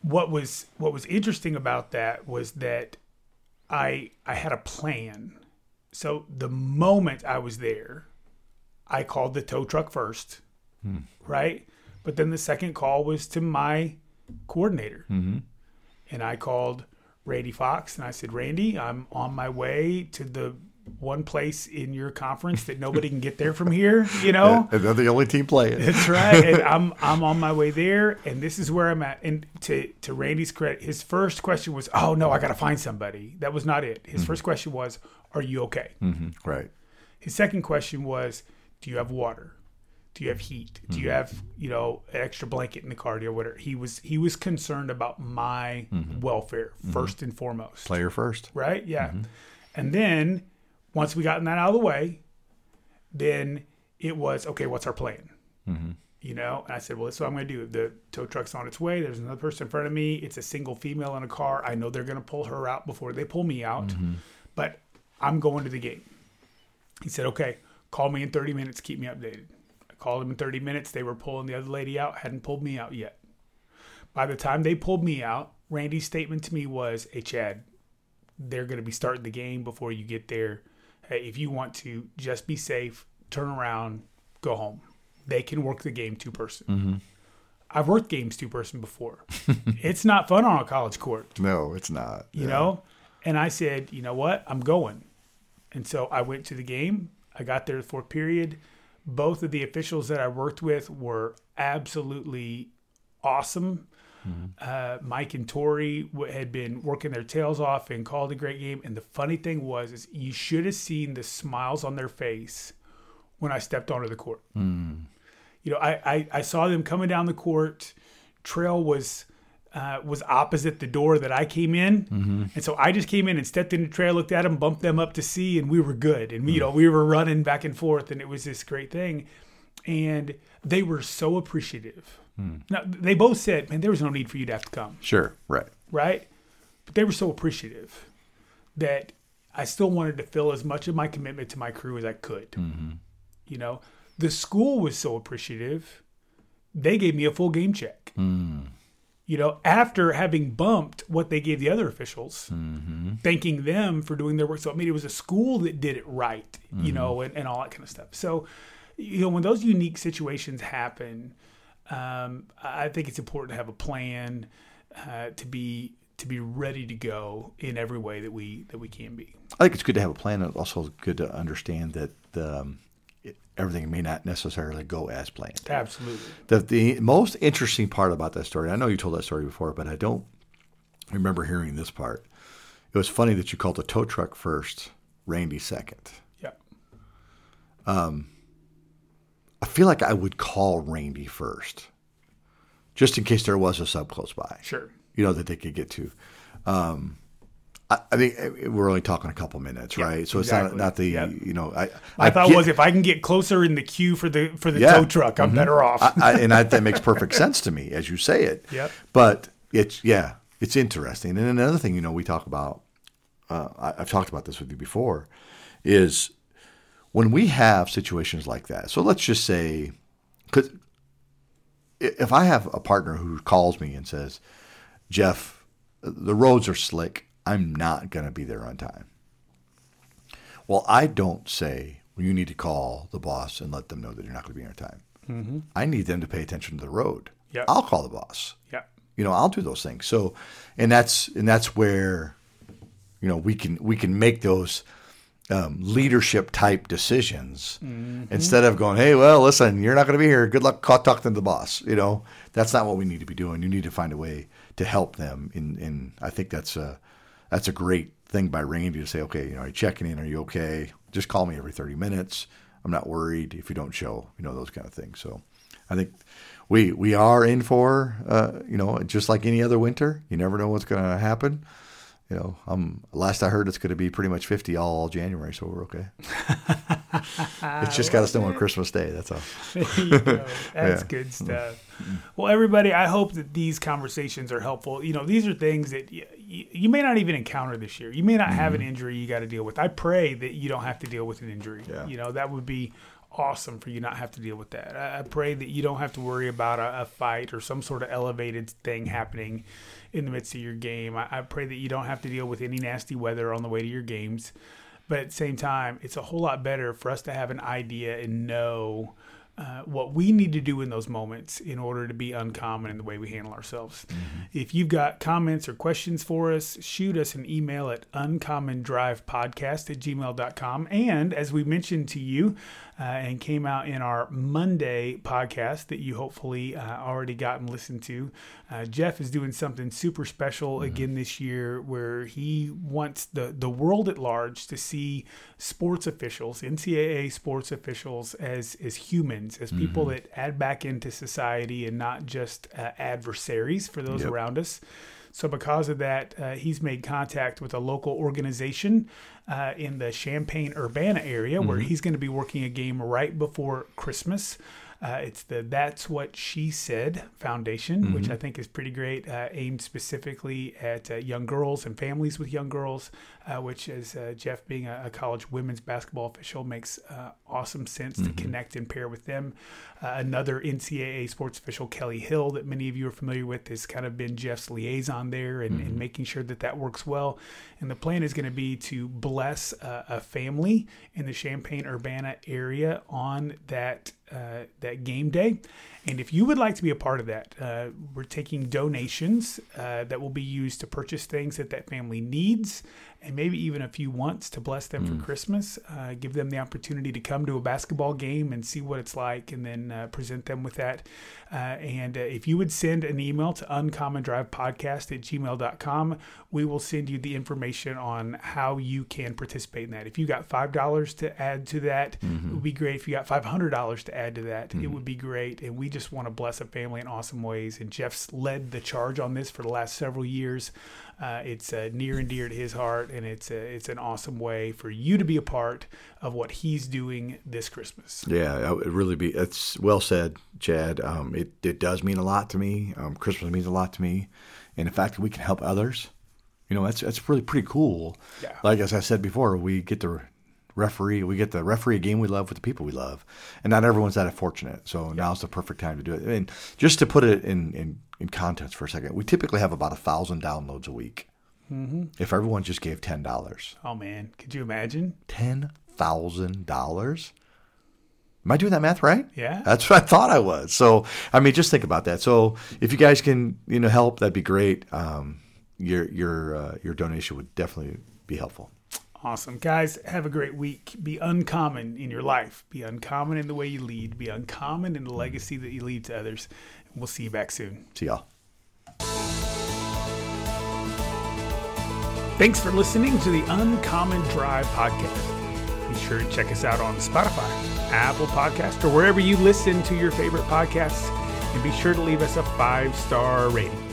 what was what was interesting about that was that I I had a plan. So the moment I was there, I called the tow truck first, hmm. right? But then the second call was to my coordinator, mm-hmm. and I called Randy Fox and I said, Randy, I'm on my way to the one place in your conference that nobody can get there from here. You know, And they're the only team playing. that's right. And I'm I'm on my way there, and this is where I'm at. And to to Randy's credit, his first question was, "Oh no, I got to find somebody." That was not it. His mm-hmm. first question was, "Are you okay?" Mm-hmm, right. His second question was, "Do you have water? Do you have heat? Do you mm-hmm. have you know an extra blanket in the car? You whatever?" He was he was concerned about my welfare first and foremost Player first. right? Yeah. And then once we gotten that out of the way, then it was okay. What's our plan? Mm-hmm. You know, and I said, well, this is what I'm going to do. The tow truck's on its way. There's another person in front of me. It's a single female in a car. I know they're going to pull her out before they pull me out, mm-hmm. but I'm going to the game. He said, okay, call me in 30 minutes. Keep me updated. I called him in 30 minutes. They were pulling the other lady out. Hadn't pulled me out yet. By the time they pulled me out, Randy's statement to me was, "Hey Chad, they're going to be starting the game before you get there. Hey, if you want to, just be safe. Turn around, go home. They can work the game two person. Mm-hmm. I've worked games two person before. it's not fun on a college court No, it's not. you know? And I said, you know what? I'm going. And so I went to the game. I got there for period. Both of the officials that I worked with were absolutely awesome. Uh, Mike and Tori w- had been working their tails off and called a great game. And the funny thing was, is you should have seen the smiles on their face when I stepped onto the court. You know, I, I I saw them coming down the court. Trail was. Uh, was opposite the door that I came in, and so I just came in and stepped in the trail, looked at them, bumped them up to see, and we were good. And you know, we were running back and forth, and it was this great thing. And they were so appreciative. Hmm. Now they both said, "Man, there was no need for you to have to come." Sure. Right. right? But they were so appreciative that I still wanted to fill as much of my commitment to my crew as I could. Mm-hmm. You know, the school was so appreciative, they gave me a full game check. Hmm. You know, after having bumped what they gave the other officials, mm-hmm. thanking them for doing their work. So, I mean, it was a school that did it right, you mm-hmm. know, and, and all that kind of stuff. So, you know, when those unique situations happen, um, I think it's important to have a plan uh, to be to be ready to go in every way that we that we can be. I think it's good to have a plan. and also good to understand that um, it, everything may not necessarily go as planned. Absolutely. The, the most interesting part about that story, I know you told that story before, but I don't remember hearing this part. It was funny that you called the tow truck first, Randy second. Yeah. I feel like I would call Randy first, just in case there was a sub close by. Sure. You know that they could get to. Um, I, I think uh, we're only talking a couple minutes, Yeah, right? So exactly. it's not not the Yep. you know I My thought get- was if I can get closer in the queue for the for the Yeah. tow truck, I'm better off. I, I, and I, that makes perfect sense to me as you say it. Yep. But it's yeah, it's interesting. And another thing, you know, we talk about. Uh, I, I've talked about this with you before, is when we have situations like that. So let's just say, because if I have a partner who calls me and says, "Jeff, the roads are slick. I'm not going to be there on time." Well, I don't say, well, you need to call the boss and let them know that you're not going to be there on time. Mm-hmm. I need them to pay attention to the road. Yep. I'll call the boss. yeah. You know, I'll do those things. So, and that's and that's where, you know, we can we can make those um, leadership type decisions instead of going, hey, well, listen, you're not going to be here. Good luck talking to the boss. You know, that's not what we need to be doing. You need to find a way to help them. And and I think that's a that's a great thing by Randy to say, okay, you know, are you checking in? Are you okay? Just call me every 30 minutes. I'm not worried if you don't show. You know, those kind of things. So, I think we we are in for uh, you know just like any other winter. You never know what's going to happen. You know, um, last I heard, it's going to be pretty much 50 all January, so we're okay. it's just got to snow on Christmas Day. That's all. Go. That's good stuff. Well, everybody, I hope that these conversations are helpful. You know, these are things that y- y- you may not even encounter this year. You may not have an injury you got to deal with. I pray that you don't have to deal with an injury. Yeah. You know, that would be awesome for you not have to deal with that. I, I pray that you don't have to worry about a, a fight or some sort of elevated thing happening in the midst of your game. I, I pray that you don't have to deal with any nasty weather on the way to your games. But at the same time, it's a whole lot better for us to have an idea and know uh, what we need to do in those moments in order to be uncommon in the way we handle ourselves. If you've got comments or questions for us, shoot us an email at uncommondrivepodcast at gmail.com. And as we mentioned to you uh, and came out in our Monday podcast that you hopefully uh, already got and listened to, uh, Jeff is doing something super special again this year where he wants the, the world at large to see sports officials, NCAA sports officials, as, as humans, as people that add back into society and not just uh, adversaries for those Yep. around us. So, because of that, uh, he's made contact with a local organization uh, in the Champaign Urbana area where he's going to be working a game right before Christmas. Uh, it's the That's What She Said Foundation, which I think is pretty great, uh, aimed specifically at uh, young girls and families with young girls, uh, which, is uh, Jeff being a, a college women's basketball official, makes uh, awesome sense to connect and pair with them. Uh, another NCAA sports official, Kelly Hill, that many of you are familiar with, has kind of been Jeff's liaison there and, and making sure that that works well. And the plan is going to be to bless uh, a family in the Champaign Urbana area on that uh, that game day. And if you would like to be a part of that, uh, we're taking donations uh, that will be used to purchase things that that family needs and maybe even a few wants to bless them mm. for Christmas. Uh, give them the opportunity to come to a basketball game and see what it's like and then uh, present them with that. Uh, and uh, if you would send an email to uncommondrivepodcast at gmail.com, we will send you the information on how you can participate in that. If you got $5 to add to that, mm-hmm. it would be great. If you got $500 to add to that, mm-hmm. it would be great. And we just want to bless a family in awesome ways. And Jeff's led the charge on this for the last several years. Uh, it's uh, near and dear to his heart, and it's a, it's an awesome way for you to be a part of what he's doing this Christmas. Yeah, it really be. It's well said, Chad. Um, it it does mean a lot to me. Um, Christmas means a lot to me, and the fact that we can help others, you know, that's that's really pretty cool. Yeah. Like as I said before, we get to referee. We get the referee a game we love with the people we love, and not everyone's that fortunate. So yeah. now's the perfect time to do it. And just to put it in in in context for a second, we typically have about a thousand downloads a week. Mm-hmm. If everyone just gave ten dollars, oh man, could you imagine ten thousand dollars? Am I doing that math right? Yeah, that's what I thought I was. So I mean, just think about that. So if you guys can, you know, help, that'd be great. Um, your your uh, your donation would definitely be helpful. Awesome. Guys, have a great week. Be uncommon in your life. Be uncommon in the way you lead. Be uncommon in the legacy that you leave to others. We'll see you back soon. See y'all. Thanks for listening to the Uncommon Drive podcast. Be sure to check us out on Spotify, Apple Podcast, or wherever you listen to your favorite podcasts. And be sure to leave us a five star rating.